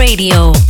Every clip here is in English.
Radio.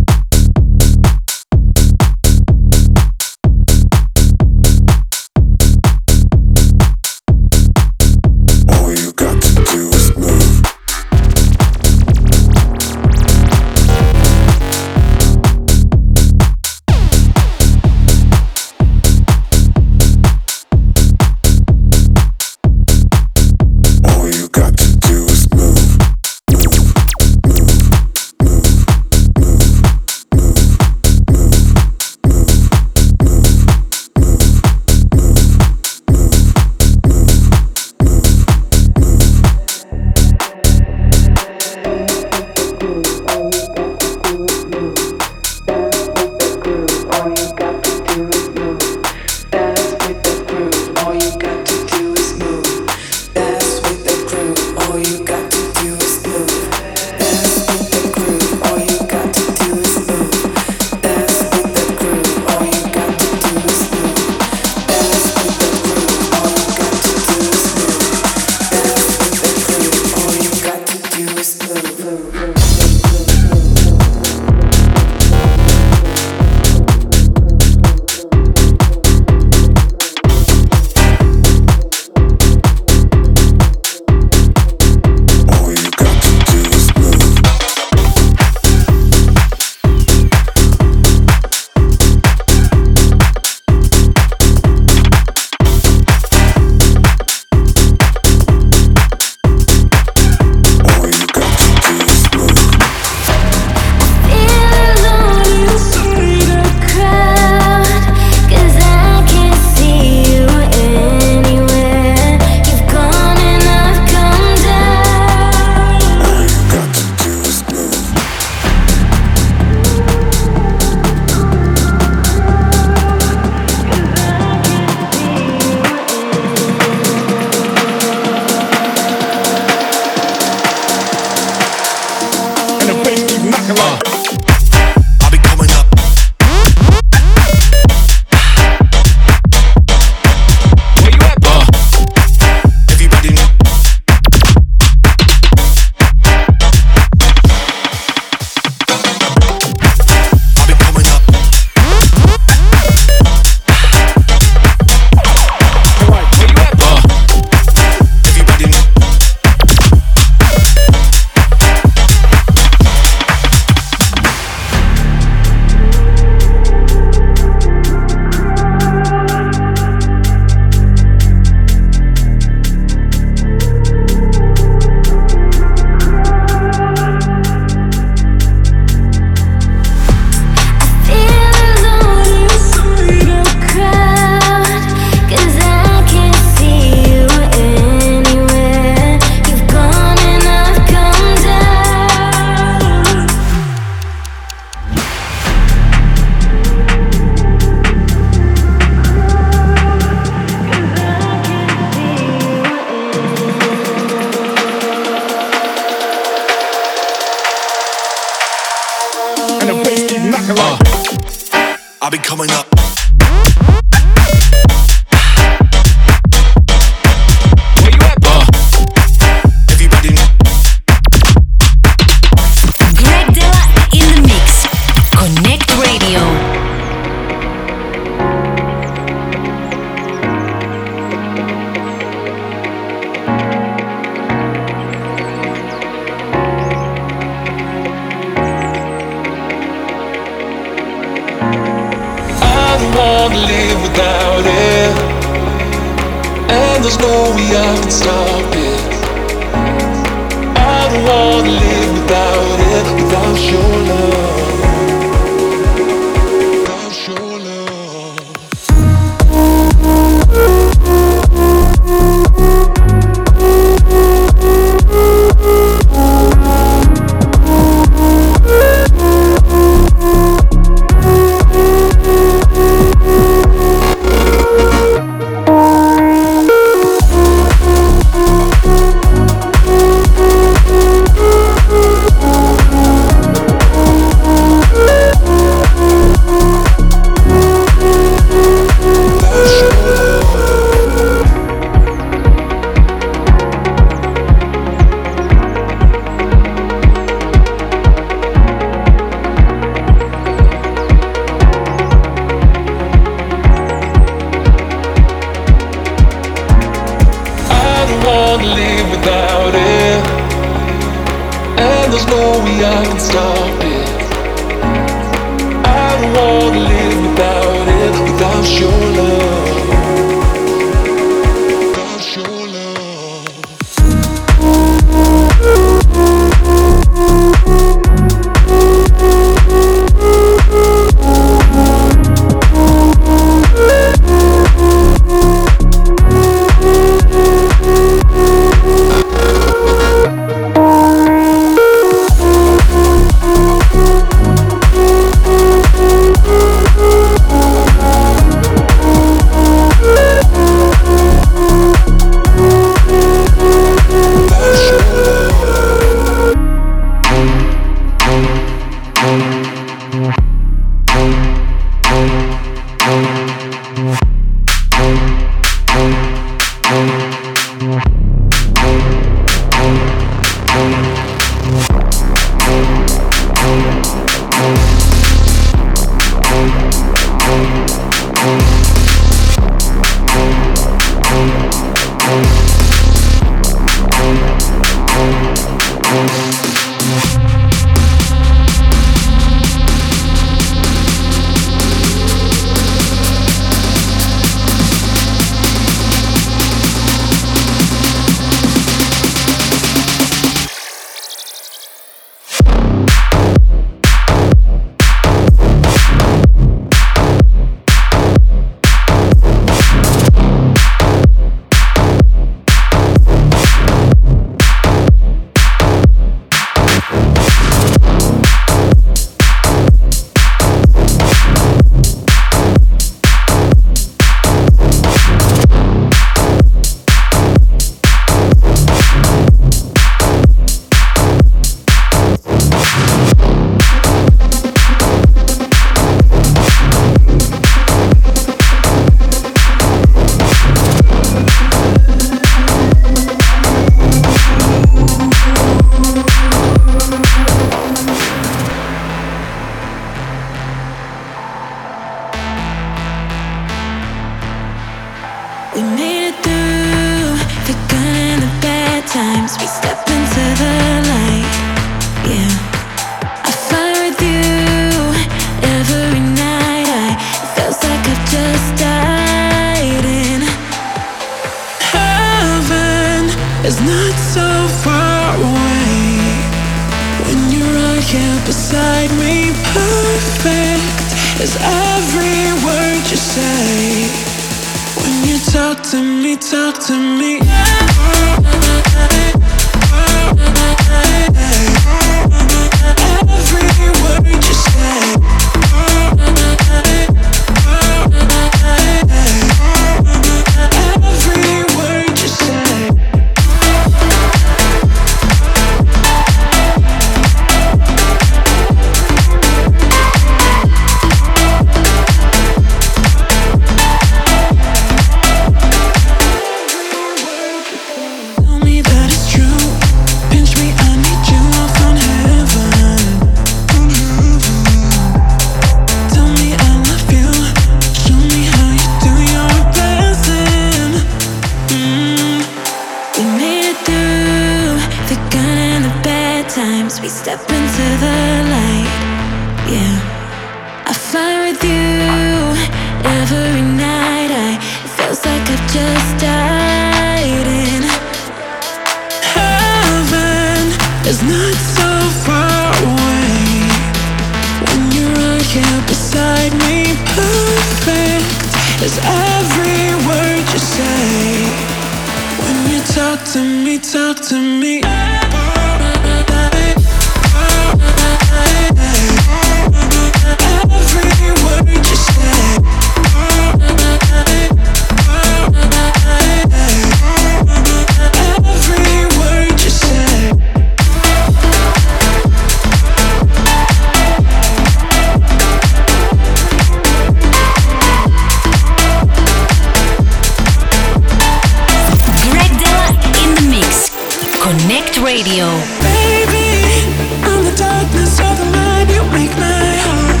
the mind, you make my heart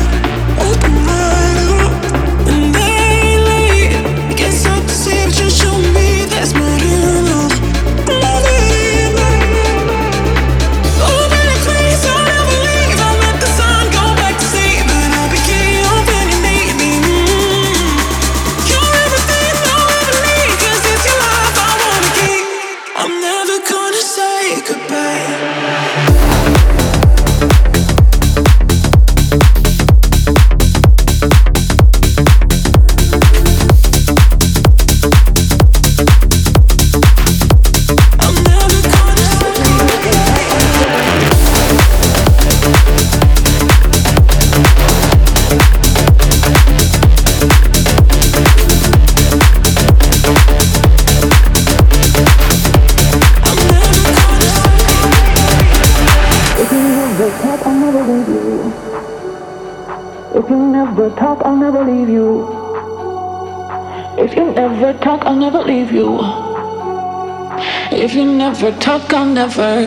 open up. Leave you. If you never talk, I'll never. Leave you. If you never talk, I'll never.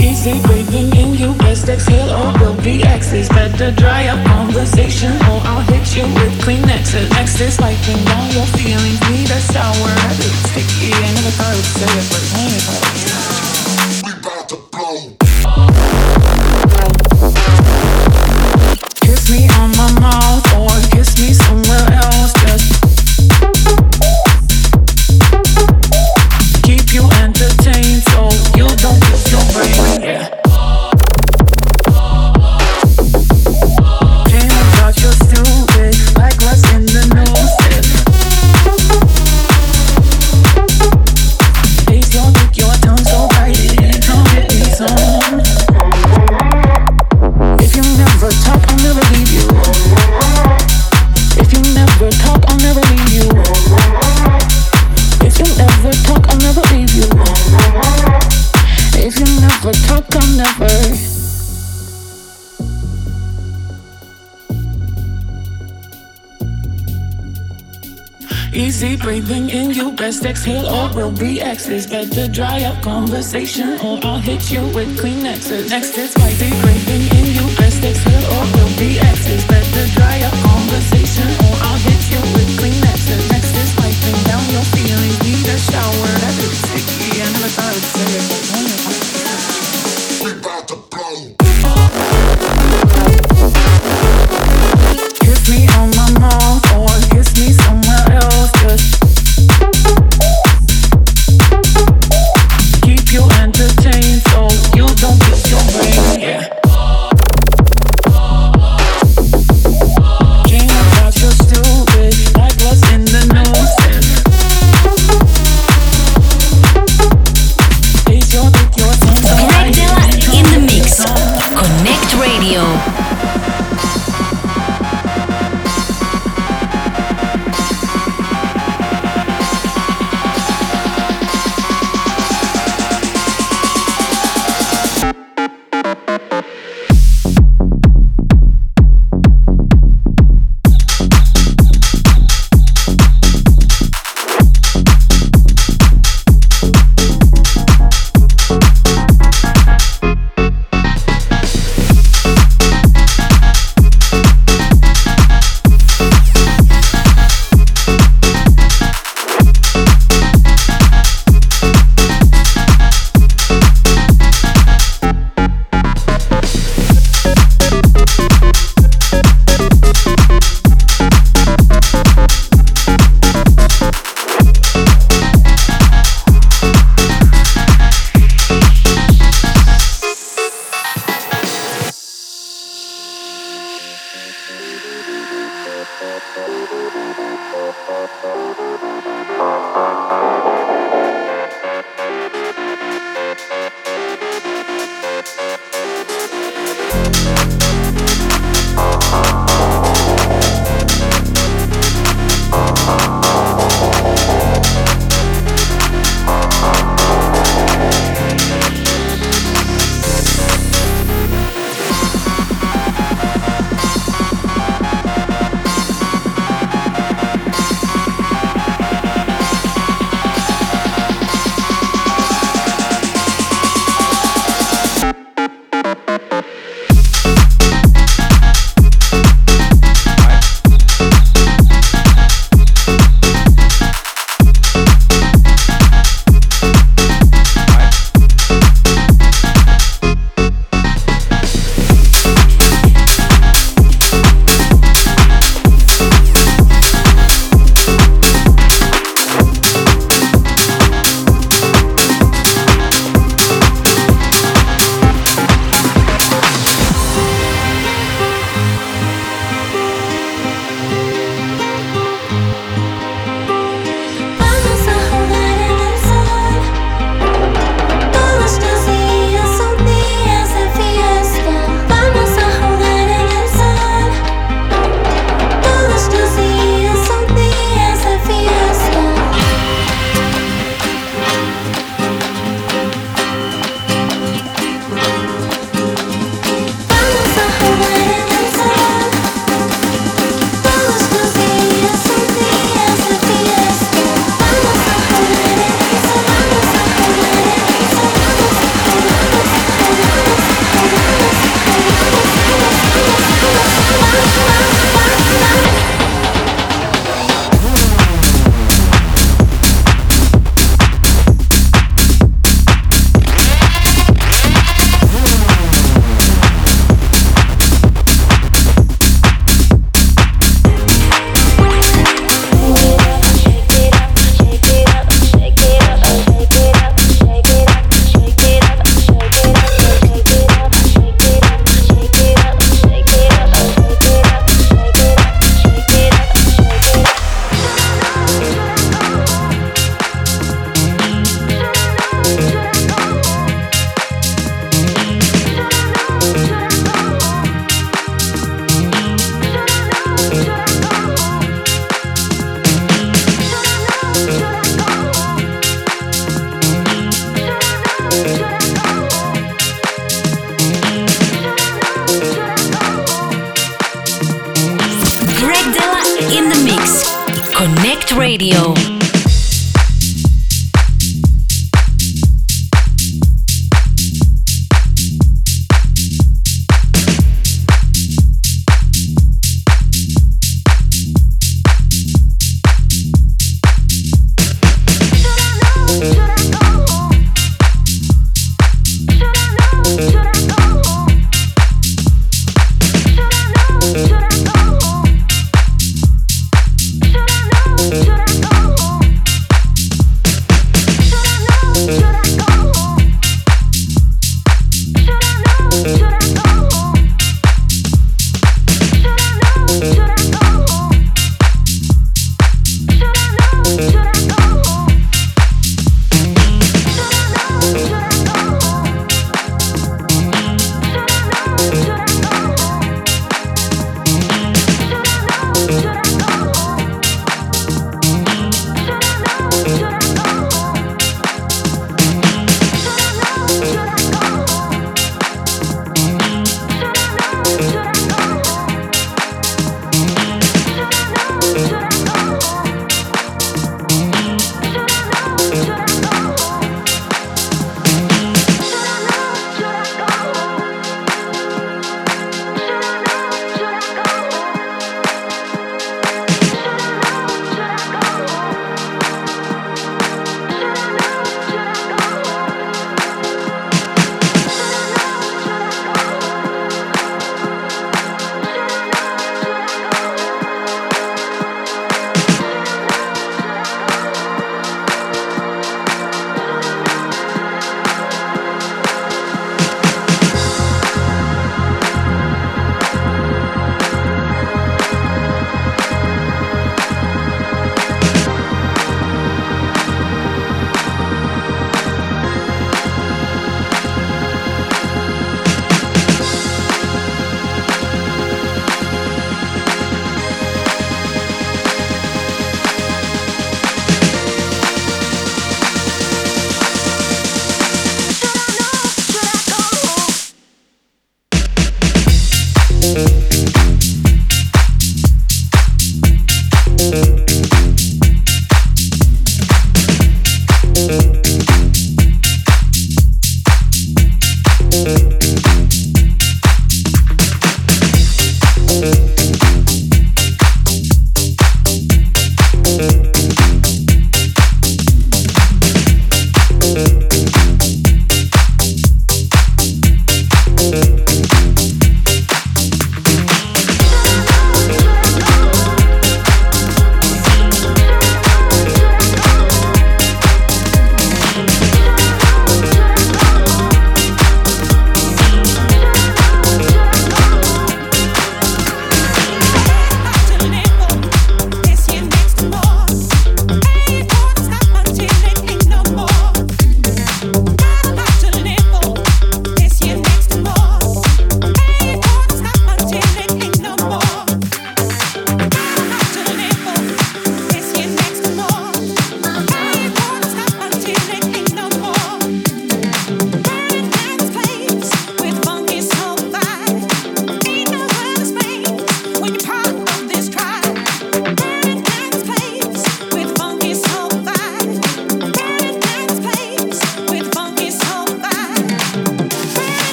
Easy breathing in you, best exhale or will be X's. Better dry up conversation or I'll hit you with. Next is wiping down your feelings, need a shower. Sticky, I never thought I would say it, but I or we'll be exes. Better dry up conversation or I'll hit you with Kleenexes. Next is spicy craving in you. Best exhale or we'll be exes. Better dry up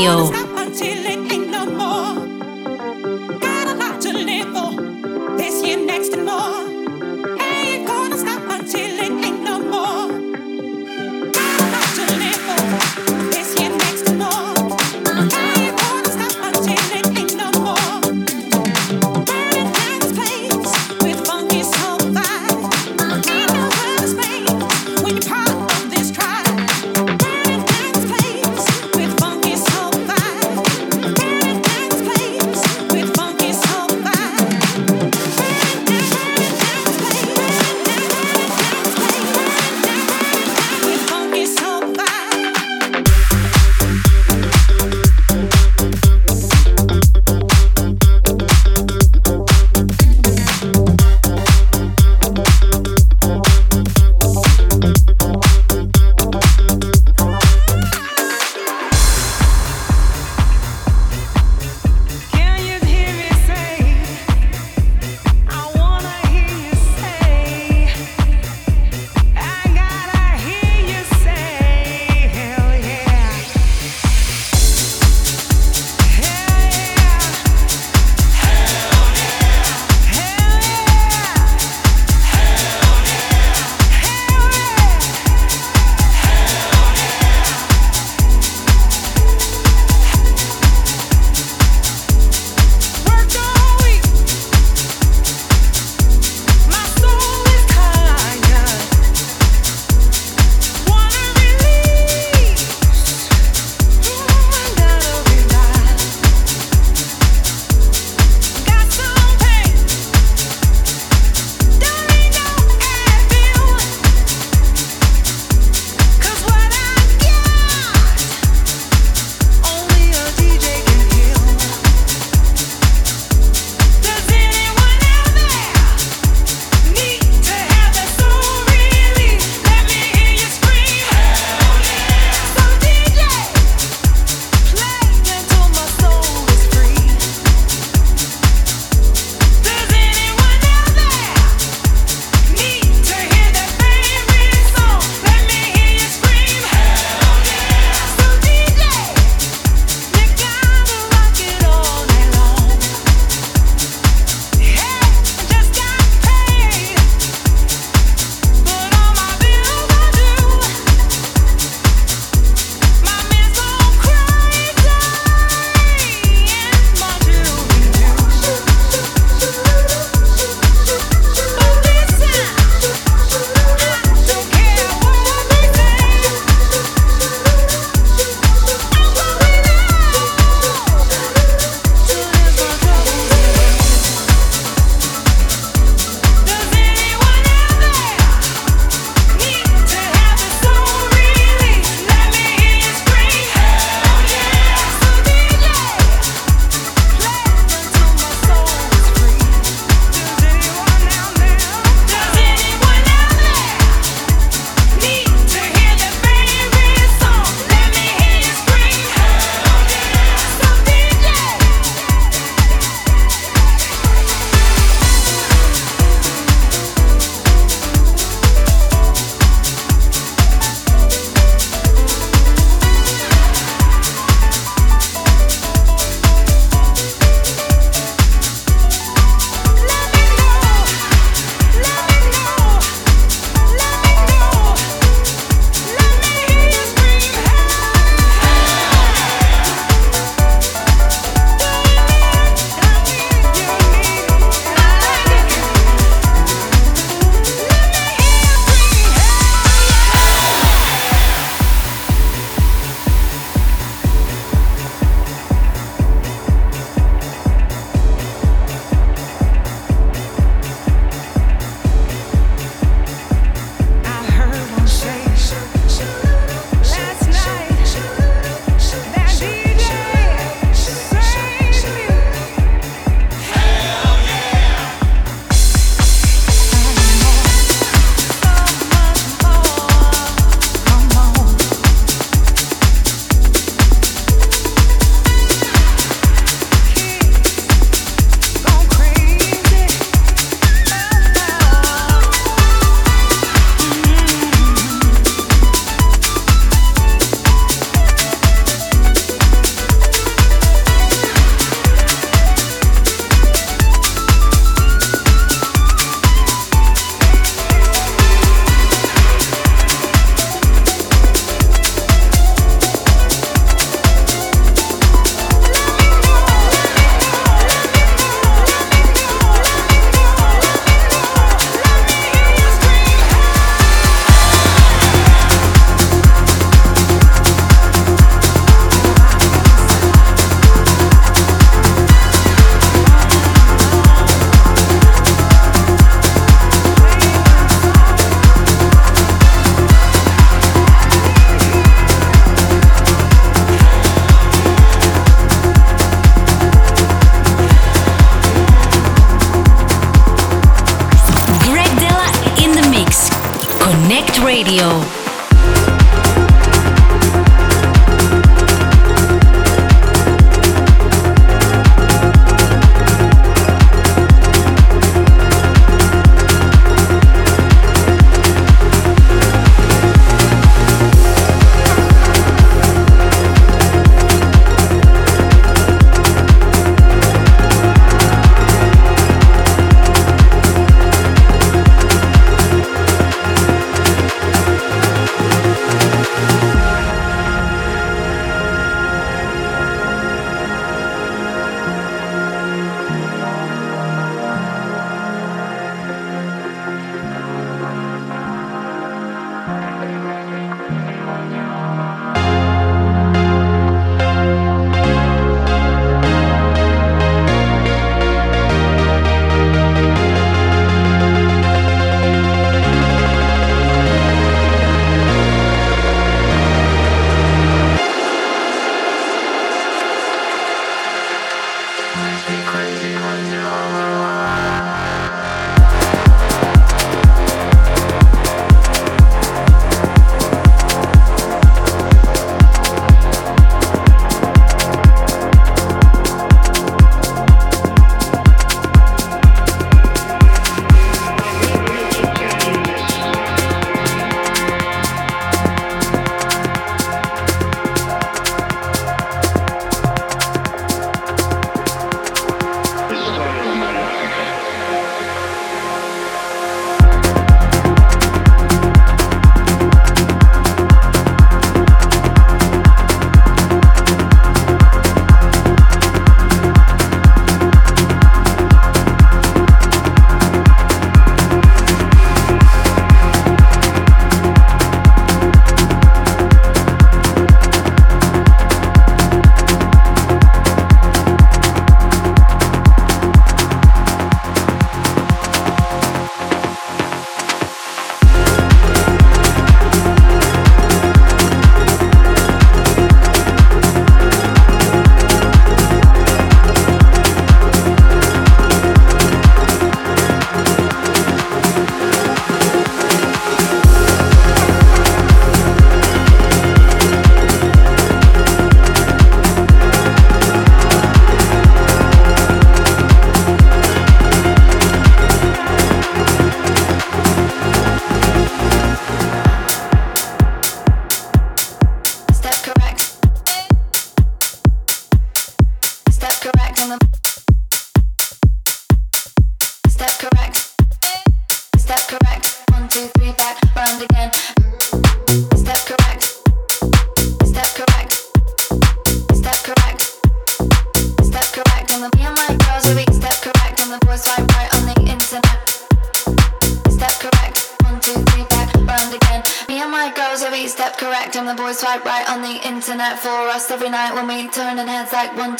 Radio.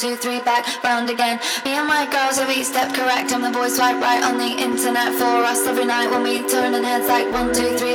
two, three, back, round again. Me and my girls every each step correct. I'm the voice swipe right on the internet for us every night when we turn and heads like one, two, three.